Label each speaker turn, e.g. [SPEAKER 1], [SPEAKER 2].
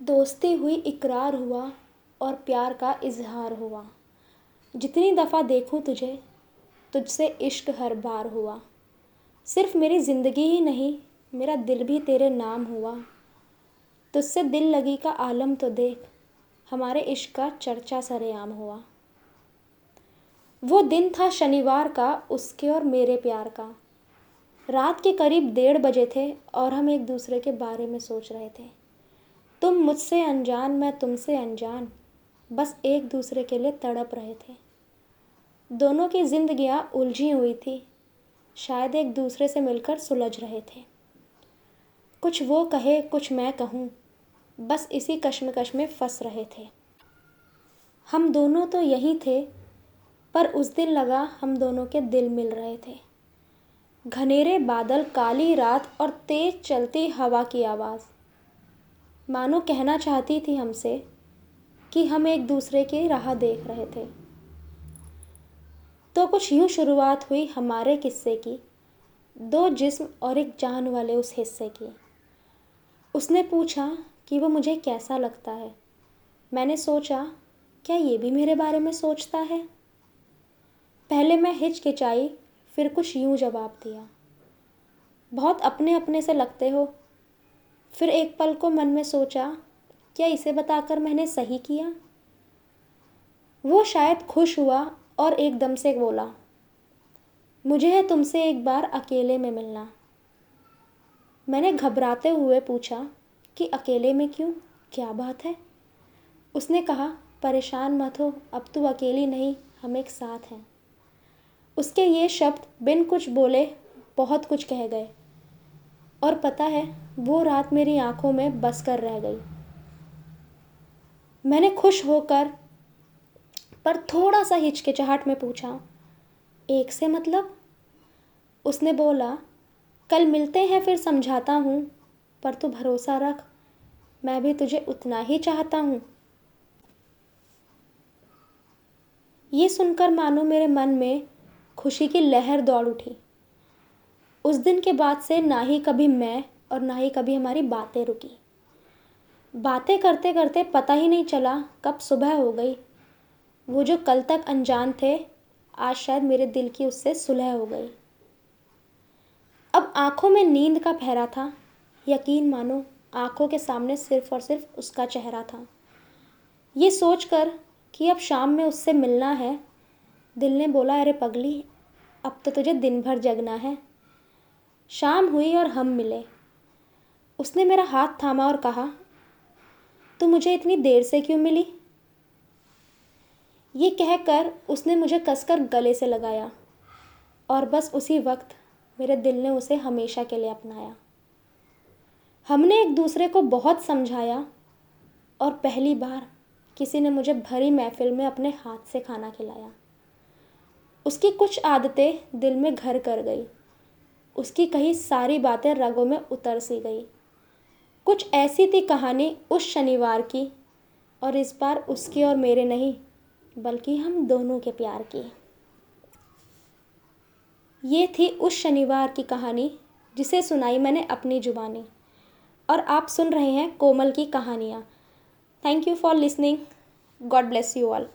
[SPEAKER 1] दोस्ती हुई, इकरार हुआ और प्यार का इजहार हुआ। जितनी दफ़ा देखूँ तुझे, तुझसे इश्क हर बार हुआ। सिर्फ़ मेरी ज़िंदगी ही नहीं, मेरा दिल भी तेरे नाम हुआ। तुझसे दिल लगी का आलम तो देख, हमारे इश्क का चर्चा सरेआम हुआ। वो दिन था शनिवार का, उसके और मेरे प्यार का। रात के करीब डेढ़ बजे थे और हम एक दूसरे के बारे में सोच रहे थे। तुम मुझसे अनजान, मैं तुमसे अनजान। बस एक दूसरे के लिए तड़प रहे थे। दोनों की जिंदगियाँ उलझी हुई थी। शायद एक दूसरे से मिलकर सुलझ रहे थे। कुछ वो कहे, कुछ मैं कहूँ। बस इसी कश्मकश में फंस रहे थे। हम दोनों तो यहीं थे, पर उस दिन लगा हम दोनों के दिल मिल रहे थे। घनेरे बादल, काली रात और तेज चलती हवा की आवाज़। मानो कहना चाहती थी हमसे कि हम एक दूसरे की राह देख रहे थे। तो कुछ यूँ शुरुआत हुई हमारे किस्से की, दो जिस्म और एक जान वाले उस हिस्से की। उसने पूछा कि वो मुझे कैसा लगता है? मैंने सोचा, क्या ये भी मेरे बारे में सोचता है? पहले मैं हिचकिचाई, फिर कुछ यूँ जवाब दिया, बहुत अपने अपने से लगते हो फिर एक पल को मन में सोचा, क्या इसे बताकर मैंने सही किया? वो शायद खुश हुआ और एकदम से बोला, मुझे है तुमसे एक बार अकेले में मिलना। मैंने घबराते हुए पूछा, कि अकेले में क्यों? क्या बात है? उसने कहा, परेशान मत हो, अब तू अकेली नहीं, हम एक साथ हैं। उसके ये शब्द बिन कुछ बोले, बहुत कुछ कह गए। और पता है, वो रात मेरी आँखों में बस कर रह गई। मैंने खुश होकर, पर थोड़ा सा हिचकिचाहट में पूछा, एक से मतलब? उसने बोला, कल मिलते हैं, फिर समझाता हूँ, पर तू भरोसा रख, मैं भी तुझे उतना ही चाहता हूँ। ये सुनकर मानो मेरे मन में खुशी की लहर दौड़ उठी। उस दिन के बाद से ना ही कभी मैं और ना ही कभी हमारी बातें रुकी। बातें करते करते पता ही नहीं चला कब सुबह हो गई। वो जो कल तक अनजान थे, आज शायद मेरे दिल की उससे सुलह हो गई। अब आँखों में नींद का पहरा था। यकीन मानो, आँखों के सामने सिर्फ़ और सिर्फ़ उसका चेहरा था। ये सोचकर कि अब शाम में उससे मिलना है, दिल ने बोला, अरे पगली, अब तो तुझे दिन भर जगना है। शाम हुई और हम मिले। उसने मेरा हाथ थामा और कहा, तू मुझे इतनी देर से क्यों मिली? ये कहकर उसने मुझे कसकर गले से लगाया और बस उसी वक्त मेरे दिल ने उसे हमेशा के लिए अपनाया। हमने एक दूसरे को बहुत समझाया और पहली बार किसी ने मुझे भरी महफिल में अपने हाथ से खाना खिलाया। उसकी कुछ आदतें दिल में घर कर गई। उसकी कही सारी बातें रगों में उतर सी गई। कुछ ऐसी थी कहानी उस शनिवार की, और इस बार उसकी और मेरे नहीं, बल्कि हम दोनों के प्यार की। ये थी उस शनिवार की कहानी, जिसे सुनाई मैंने अपनी जुबानी। और आप सुन रहे हैं कोमल की कहानियाँ। Thank you for listening God bless you all